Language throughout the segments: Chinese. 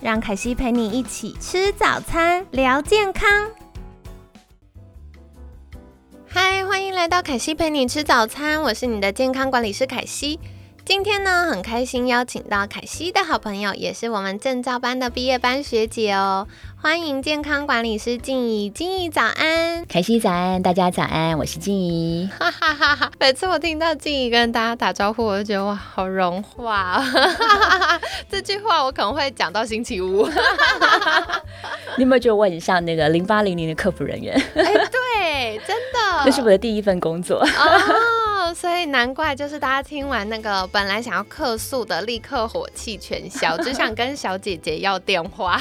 让凯西陪你一起吃早餐，聊健康。嗨，欢迎来到凯西陪你吃早餐，我是你的健康管理师凯西。今天呢，很开心邀请到凯西的好朋友，也是我们证照班的毕业班学姐哦。欢迎健康管理师静怡，静怡早安，凯西早安，大家早安，我是静怡。哈哈哈哈！每次我听到静怡跟大家打招呼，我就觉得哇，好融化。这句话我可能会讲到星期五。你有没有觉得我很像那个零八零零的客服人员？哎，对，真的，那是我的第一份工作。哦，所以难怪就是大家听完那个本来想要客诉的，立刻火气全消，只想跟小姐姐要电话。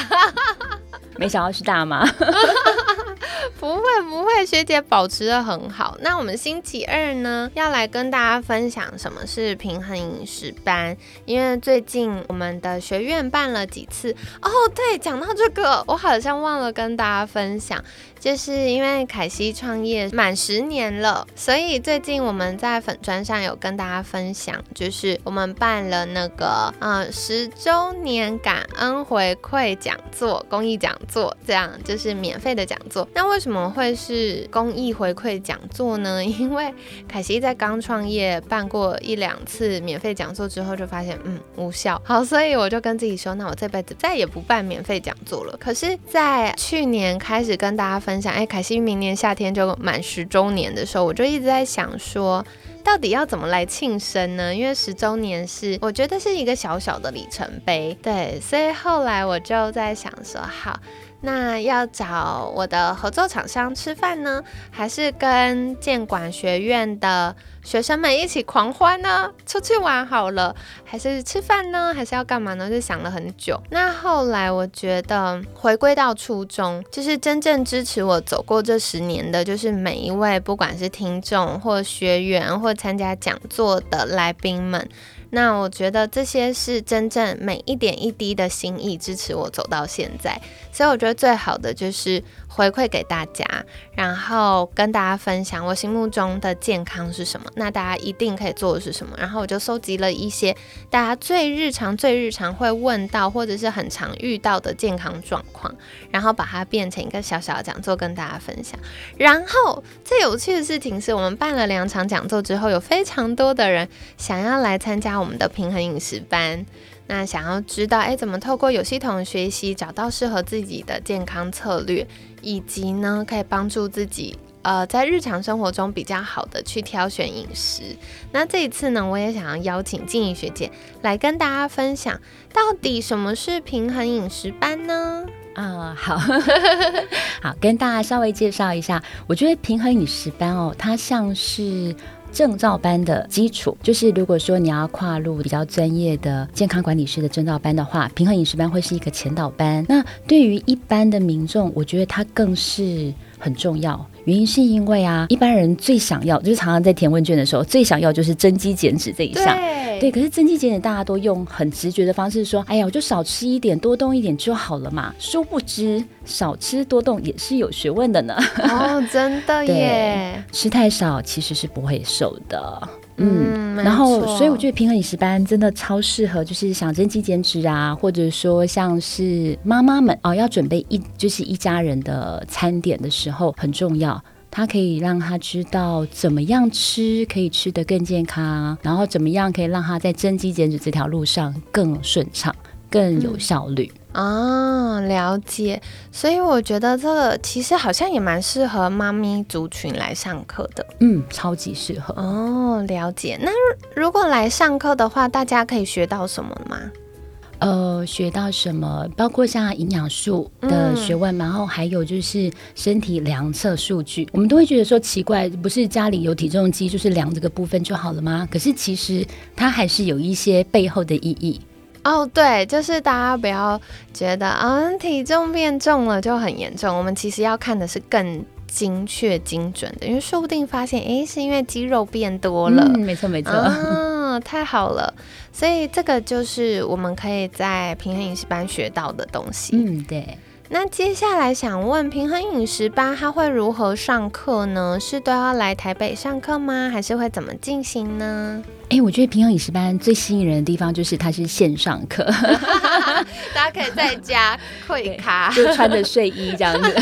没想到是大妈，不会不会，学姐保持的很好。那我们星期二呢，要来跟大家分享什么是平衡饮食班，因为最近我们的学院办了几次哦。对，讲到这个，我好像忘了跟大家分享。就是因为凯西创业满十年了，所以最近我们在粉砖上有跟大家分享，就是我们办了那个呃十周年感恩回馈讲座、公益讲座，这样就是免费的讲座。那为什么会是公益回馈讲座呢？因为凯西在刚创业办过一两次免费讲座之后，就发现嗯无效，好，所以我就跟自己说，那我这辈子再也不办免费讲座了。可是，在去年开始跟大家。分享哎，凯西明年夏天就满十周年的时候，我就一直在想说，到底要怎么来庆生呢？因为十周年是我觉得是一个小小的里程碑，对，所以后来我就在想说，好。那要找我的合作厂商吃饭呢，还是跟建管学院的学生们一起狂欢呢？出去玩好了，还是吃饭呢？还是要干嘛呢？就想了很久。那后来我觉得回归到初衷，就是真正支持我走过这十年的，就是每一位不管是听众或学员或参加讲座的来宾们。那我觉得这些是真正每一点一滴的心意支持我走到现在，所以我觉得最好的就是回馈给大家，然后跟大家分享我心目中的健康是什么。那大家一定可以做的是什么？然后我就收集了一些大家最日常、最日常会问到或者是很常遇到的健康状况，然后把它变成一个小小的讲座跟大家分享。然后最有趣的事情是我们办了两场讲座之后，有非常多的人想要来参加。我们的平衡饮食班，那想要知道，哎，怎么透过有系统的学习找到适合自己的健康策略，以及呢，可以帮助自己，呃，在日常生活中比较好的去挑选饮食。那这一次呢，我也想要邀请静怡学姐来跟大家分享，到底什么是平衡饮食班呢？啊，好 好跟大家稍微介绍一下，我觉得平衡饮食班哦，它像是。证照班的基础就是，如果说你要跨入比较专业的健康管理师的证照班的话，平衡饮食班会是一个前导班。那对于一般的民众，我觉得它更是很重要。原因是因为啊，一般人最想要就是常常在填问卷的时候，最想要就是增肌减脂这一项。对，可是增肌减脂大家都用很直觉的方式说，哎呀，我就少吃一点，多动一点就好了嘛。殊不知，少吃多动也是有学问的呢。哦，真的耶！吃太少其实是不会瘦的。嗯，然后所以我觉得平衡饮食班真的超适合，就是想增肌减脂啊，或者说像是妈妈们哦，要准备一就是一家人的餐点的时候很重要。它可以让他知道怎么样吃可以吃得更健康，然后怎么样可以让他在增肌减脂这条路上更顺畅、更有效率啊。了解，所以我觉得这个其实好像也蛮适合妈咪族群来上课的。嗯，超级适合哦。了解，那如果来上课的话，大家可以学到什么吗？呃，学到什么？包括像营养素的学问，然后还有就是身体量测数据，我们都会觉得说奇怪，不是家里有体重机就是量这个部分就好了吗？可是其实它还是有一些背后的意义。哦，对，就是大家不要觉得啊体重变重了就很严重，我们其实要看的是更精确精准的，因为说不定发现哎是因为肌肉变多了，没错没错，啊，太好了，所以这个就是我们可以在平衡饮食班学到的东西。嗯，对。那接下来想问平衡饮食班，它会如何上课呢？是都要来台北上课吗？还是会怎么进行呢？哎，我觉得平衡饮食班最吸引人的地方就是它是线上课，大家可以在家会卡，就穿着睡衣这样子。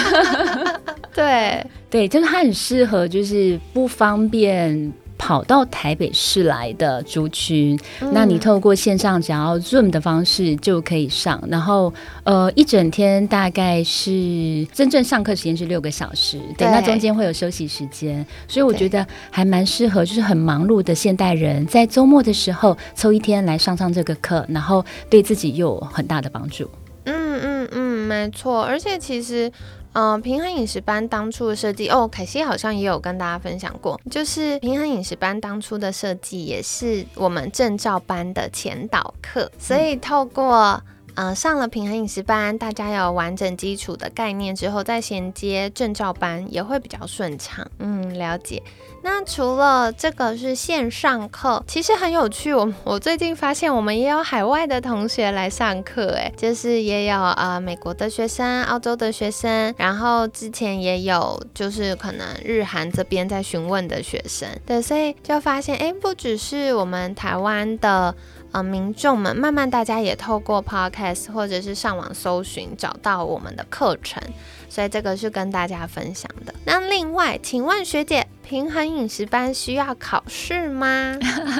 对对，就是它很适合，就是不方便。跑到台北市来的族群，那你透过线上只要 Zoom 的方式就可以上，然后呃一整天大概是真正上课时间是六个小时，对，那中间会有休息时间，所以我觉得还蛮适合，就是很忙碌的现代人在周末的时候抽一天来上上这个课，然后对自己又有很大的帮助。嗯嗯嗯，没错，而且其实。嗯，平衡饮食班当初的设计哦，凯西好像也有跟大家分享过，就是平衡饮食班当初的设计也是我们证照班的前导课，所以透过呃上了平衡饮食班，大家有完整基础的概念之后，再衔接证照班也会比较顺畅。嗯，了解。那除了这个是线上课，其实很有趣。我我最近发现，我们也有海外的同学来上课，哎，就是也有呃美国的学生、澳洲的学生，然后之前也有就是可能日韩这边在询问的学生，对，所以就发现，哎，不只是我们台湾的。呃，民众们慢慢，大家也透过 podcast 或者是上网搜寻，找到我们的课程，所以这个是跟大家分享的。那另外，请问学姐，平衡饮食班需要考试吗？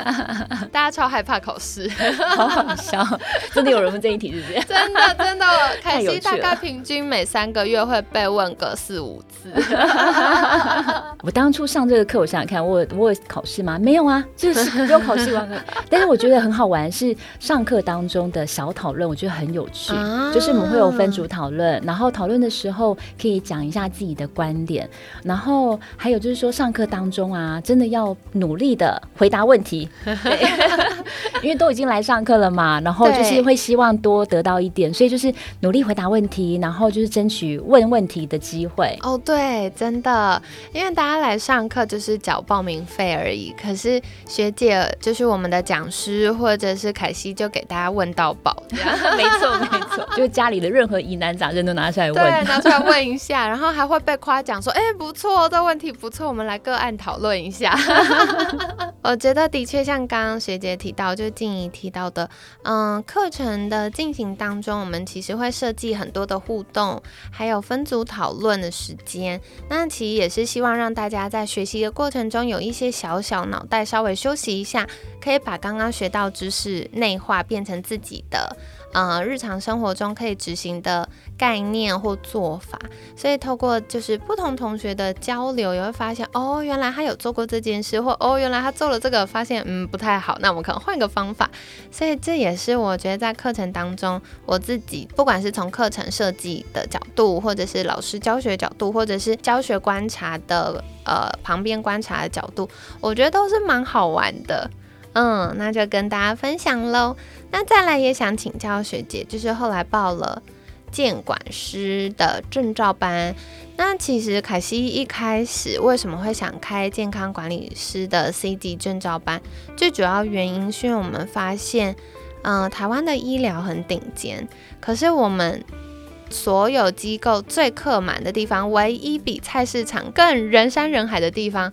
大家超害怕考试，好好笑，真的有人问这一题是不是？真的真的，凯西大概平均每三个月会被问个四五次。我当初上这个课，我想想看，我我有考试吗？没有啊，就是不用考试完了。但是我觉得很好玩。是上课当中的小讨论，我觉得很有趣。就是我们会有分组讨论，然后讨论的时候可以讲一下自己的观点，然后还有就是说上课当中啊，真的要努力的回答问题，因为都已经来上课了嘛，然后就是会希望多得到一点，所以就是努力回答问题，然后就是争取问问题的机会。哦，对，真的，因为大家来上课就是缴报名费而已，可是学姐就是我们的讲师或者。是凯西就给大家问到宝，没错没错，就家里的任何疑难杂症都拿出来问，对，拿出来问一下，然后还会被夸奖说，哎，不错，这问题不错，我们来个案讨论一下。我觉得的确像刚刚学姐提到，就静怡提到的，嗯，课程的进行当中，我们其实会设计很多的互动，还有分组讨论的时间。那其实也是希望让大家在学习的过程中有一些小小脑袋稍微休息一下，可以把刚刚学到知识。内化变成自己的，呃，日常生活中可以执行的概念或做法。所以透过就是不同同学的交流，也会发现哦，原来他有做过这件事，或哦，原来他做了这个，发现嗯不太好，那我们可能换个方法。所以这也是我觉得在课程当中，我自己不管是从课程设计的角度，或者是老师教学角度，或者是教学观察的呃旁边观察的角度，我觉得都是蛮好玩的。嗯，那就跟大家分享喽。那再来也想请教学姐，就是后来报了监管师的证照班。那其实凯西一开始为什么会想开健康管理师的 C 级证照班？最主要原因是因为我们发现，嗯，台湾的医疗很顶尖，可是我们所有机构最客满的地方，唯一比菜市场更人山人海的地方。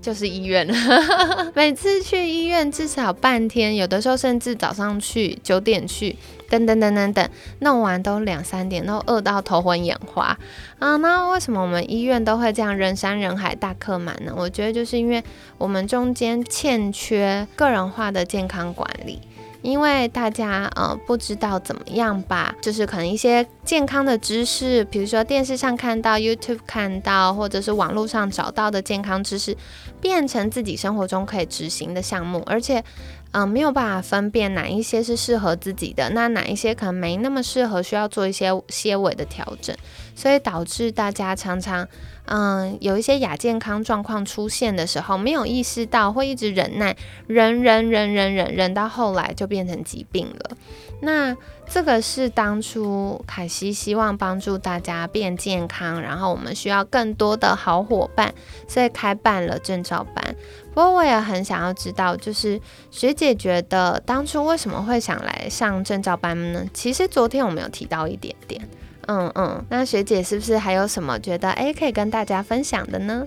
就是医院，每次去医院至少半天，有的时候甚至早上去九点去，等等等等等，弄完都两三点，都饿到头昏眼花啊！那为什么我们医院都会这样人山人海大客满呢？我觉得就是因为我们中间欠缺个人化的健康管理。因为大家呃不知道怎么样吧，就是可能一些健康的知识，比如说电视上看到、YouTube 看到，或者是网络上找到的健康知识，变成自己生活中可以执行的项目，而且。嗯，没有办法分辨哪一些是适合自己的，那哪一些可能没那么适合，需要做一些些微的调整，所以导致大家常常，嗯，有一些亚健康状况出现的时候，没有意识到，会一直忍耐，忍忍忍忍忍忍到后来就变成疾病了。那这个是当初凯西希望帮助大家变健康，然后我们需要更多的好伙伴，所以开办了证照班。不过我也很想要知道，就是学姐觉得当初为什么会想来上证照班呢？其实昨天我们有提到一点点，嗯嗯，那学姐是不是还有什么觉得诶可以跟大家分享的呢？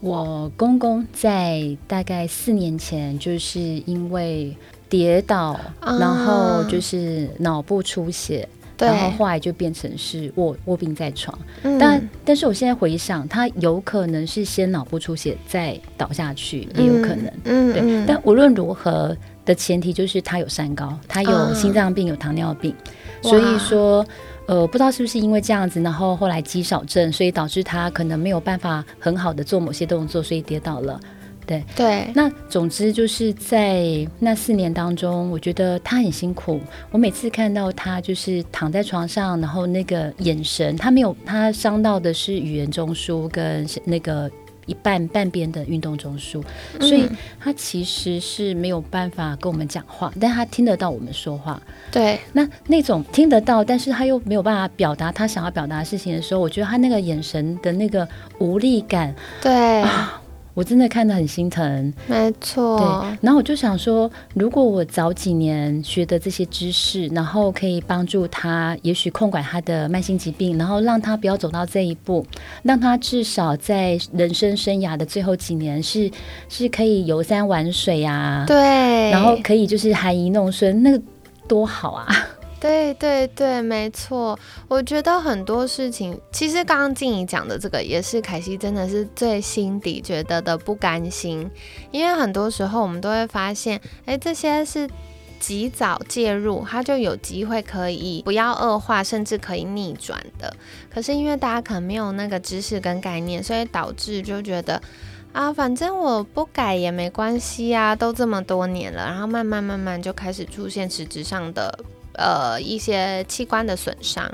我公公在大概四年前，就是因为跌倒，然后就是脑部出血。然后后来就变成是卧卧病在床，但但是我现在回想，他有可能是先脑部出血再倒下去，也有可能，嗯，对。但无论如何的前提就是他有三高，他有心脏病，有糖尿病，所以说，呃，不知道是不是因为这样子，然后后来肌少症，所以导致他可能没有办法很好的做某些动作，所以跌倒了。对对，那总之就是在那四年当中，我觉得他很辛苦。我每次看到他就是躺在床上，然后那个眼神，他没有他伤到的是语言中枢跟那个一半半边的运动中枢，所以他其实是没有办法跟我们讲话，但他听得到我们说话。对，那那种听得到，但是他又没有办法表达他想要表达的事情的时候，我觉得他那个眼神的那个无力感，对。我真的看得很心疼，没错。对，然后我就想说，如果我早几年学的这些知识，然后可以帮助他，也许控管他的慢性疾病，然后让他不要走到这一步，让他至少在人生生涯的最后几年是是可以游山玩水啊，对，然后可以就是含饴弄孙，那个多好啊！对对对，没错。我觉得很多事情，其实刚刚静怡讲的这个，也是凯西真的是最心底觉得的不甘心。因为很多时候我们都会发现，哎，这些是及早介入，它就有机会可以不要恶化，甚至可以逆转的。可是因为大家可能没有那个知识跟概念，所以导致就觉得啊，反正我不改也没关系啊，都这么多年了，然后慢慢慢慢就开始出现实质上的。呃，一些器官的损伤，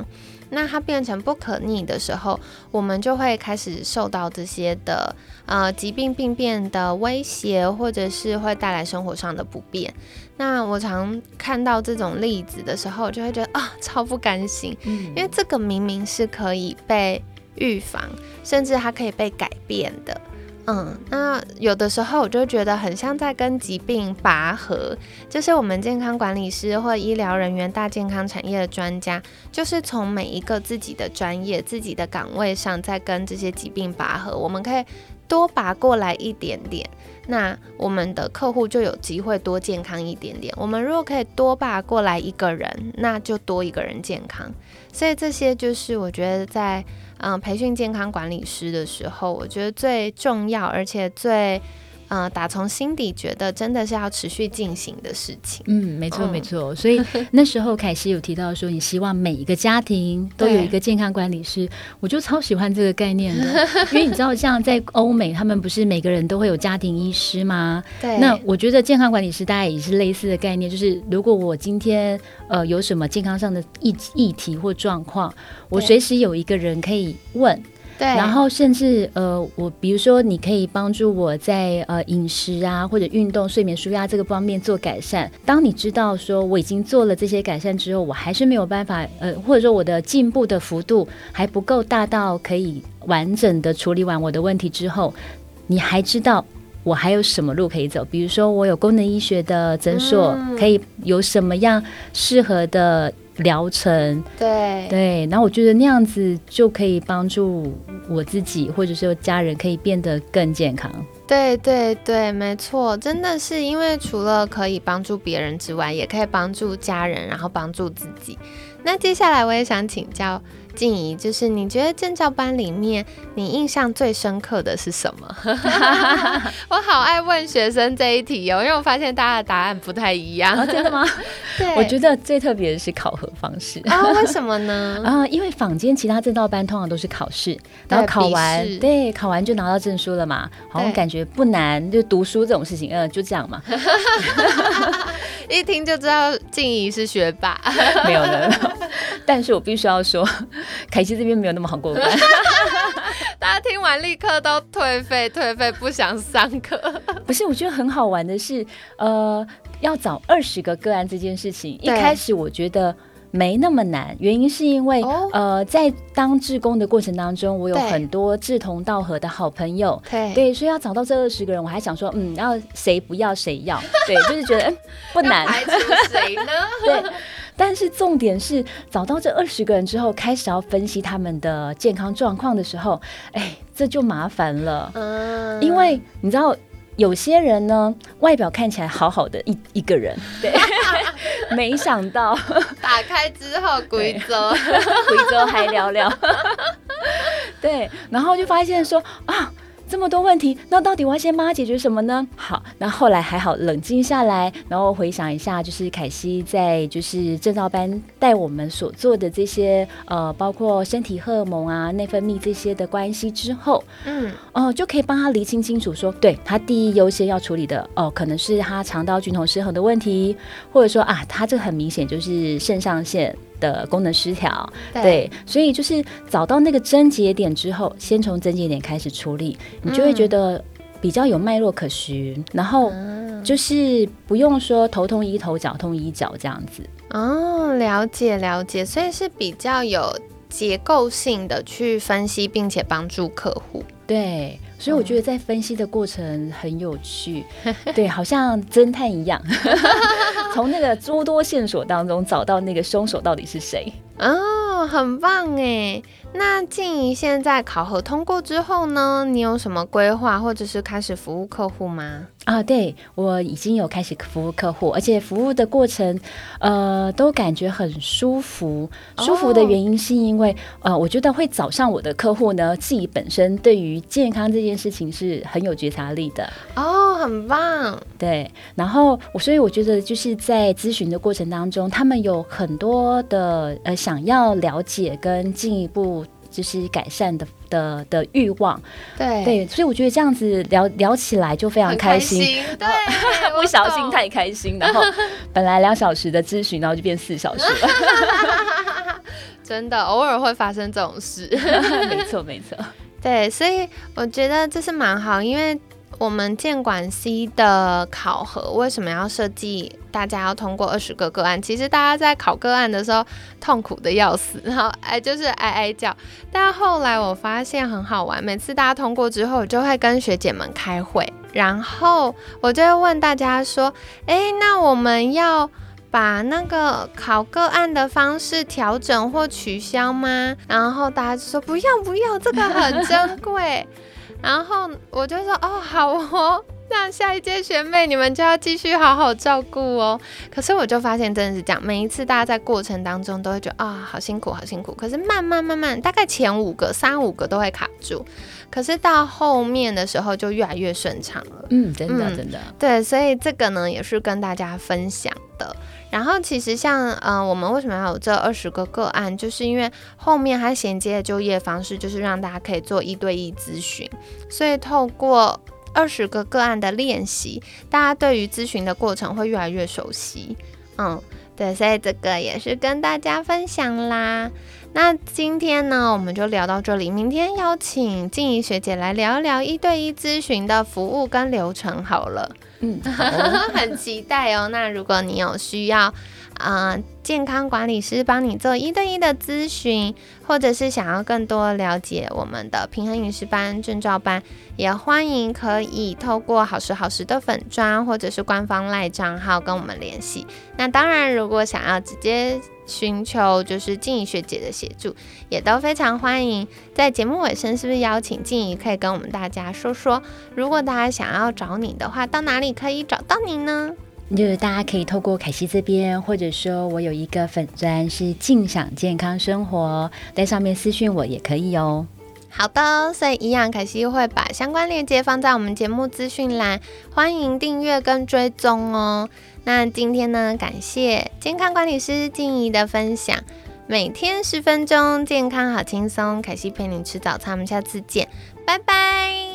那它变成不可逆的时候，我们就会开始受到这些的呃疾病病变的威胁，或者是会带来生活上的不便。那我常看到这种例子的时候，就会觉得啊，超不甘心，因为这个明明是可以被预防，甚至它可以被改变的。嗯，那有的时候我就觉得很像在跟疾病拔河，就是我们健康管理师或医疗人员、大健康产业的专家，就是从每一个自己的专业、自己的岗位上，在跟这些疾病拔河。我们可以多拔过来一点点，那我们的客户就有机会多健康一点点。我们如果可以多拔过来一个人，那就多一个人健康。所以这些就是我觉得在。嗯，培训健康管理师的时候，我觉得最重要，而且最。嗯，打从心底觉得真的是要持续进行的事情。嗯，没错没错。所以那时候凯西有提到说，你希望每一个家庭 都有一个健康管理师，我就超喜欢这个概念的。因为你知道，像在欧美，他们不是每个人都会有家庭医师吗？对。那我觉得健康管理师大概也是类似的概念，就是如果我今天呃有什么健康上的议议题或状况，我随时有一个人可以问。对，然后甚至呃，我比如说，你可以帮助我在呃饮食啊或者运动、睡眠、舒压这个方面做改善。当你知道说我已经做了这些改善之后，我还是没有办法呃，或者说我的进步的幅度还不够大到可以完整的处理完我的问题之后，你还知道我还有什么路可以走？比如说，我有功能医学的诊所，可以有什么样适合的。疗程，对对，然后我觉得那样子就可以帮助我自己，或者是家人可以变得更健康。对对对，没错，真的是因为除了可以帮助别人之外，也可以帮助家人，然后帮助自己。那接下来我也想请教。静怡，就是你觉得证照班里面你印象最深刻的是什么？我好爱问学生这一题哦，因为我发现大家的答案不太一样。真的吗？对，我觉得最特别的是考核方式啊。为什么呢？啊，因为坊间其他证照班通常都是考试，然后考完，对，考完就拿到证书了嘛，好像感觉不难，就读书这种事情，嗯，就这样嘛。一听就知道静怡是学霸，没有的。但是我必须要说。凯西这边没有那么好过关，大家听完立刻都退费，退费不想上课。不是，我觉得很好玩的是，呃，要找二十个个案这件事情，一开始我觉得没那么难，原因是因为呃，在当志工的过程当中，我有很多志同道合的好朋友，对，所以要找到这二十个人，我还想说，嗯，然后谁不要谁要，对，就是觉得不难，排除谁呢？对。但是重点是找到这二十个人之后，开始要分析他们的健康状况的时候，哎，这就麻烦了。嗯，因为你知道，有些人呢，外表看起来好好的一一个人，对，没想到。打开之后，贵州贵州还聊聊，对，然后就发现说啊。这么多问题，那到底我要先帮他解决什么呢？好，那后来还好冷静下来，然后回想一下，就是凯西在就是正照班带我们所做的这些呃，包括身体荷尔蒙啊、内分泌这些的关系之后，嗯，哦，就可以帮他厘清清楚，说对他第一优先要处理的哦，可能是他肠道菌丛失衡的问题，或者说啊，他这很明显就是肾上腺。的功能失调，对，所以就是找到那个症结点之后，先从症结点开始处理，你就会觉得比较有脉络可循，然后就是不用说头痛医头，脚痛医脚这样子。哦，了解了解，所以是比较有结构性的去分析，并且帮助客户。对，所以我觉得在分析的过程很有趣，对，好像侦探一样，从那个诸多线索当中找到那个凶手到底是谁。哦，很棒哎！那静怡现在考核通过之后呢？你有什么规划，或者是开始服务客户吗？啊，对我已经有开始服务客户，而且服务的过程，呃，都感觉很舒服。舒服的原因是因为，呃，我觉得会找上我的客户呢，自己本身对于健康这件事情是很有觉察力的。哦，很棒。对，然后我所以我觉得就是在咨询的过程当中，他们有很多的呃想要了解跟进一步。就是改善的的的欲望，对对，所以我觉得这样子聊聊起来就非常开心，对，不小心太开心，然后 本来两小时的咨询，然后就变四小时了，真的偶尔会发生这种事，没错没错，对，所以我觉得这是蛮好，因为。我们建管 C 的考核为什么要设计？大家要通过二十个个案，其实大家在考个案的时候痛苦的要死，然后哎就是哀哀叫。但后来我发现很好玩，每次大家通过之后，我就会跟学姐们开会，然后我就会问大家说：哎，那我们要把那个考个案的方式调整或取消吗？然后大家就说不要不要，这个很珍贵。然后我就说哦好哦，那下一届学妹你们就要继续好好照顾哦。可是我就发现真的是这样，每一次大家在过程当中都会觉得啊好辛苦好辛苦，可是慢慢慢慢，大概前五个三五个都会卡住，可是到后面的时候就越来越顺畅了。嗯，真的真的。对，所以这个呢也是跟大家分享的。然后其实像嗯，我们为什么要有这二十个个案，就是因为后面它衔接的就业方式就是让大家可以做一对一咨询，所以透过二十个个案的练习，大家对于咨询的过程会越来越熟悉。嗯，对，所以这个也是跟大家分享啦。那今天呢，我们就聊到这里，明天邀请静怡学姐来聊一聊一对一咨询的服务跟流程好了。嗯，很期待哦。那如果你有需要，啊，健康管理师帮你做一对一的咨询，或者是想要更多了解我们的平衡饮食班、证照班，也欢迎可以透过好时好时的粉砖或者是官方赖账号跟我们联系。那当然，如果想要直接寻求就是静怡学姐的协助，也都非常欢迎。在节目尾声，是不是邀请静怡可以跟我们大家说说，如果大家想要找你的话，到哪里可以找到你呢？就是大家可以透过凯西这边，或者说我有一个粉砖是静享健康生活，在上面私讯我也可以哦。好的，所以营养凯西会把相关链接放在我们节目资讯栏，欢迎订阅跟追踪哦。那今天呢，感谢健康管理师静怡的分享，每天十分钟，健康好轻松，凯西陪你吃早餐，我们下次见，拜拜。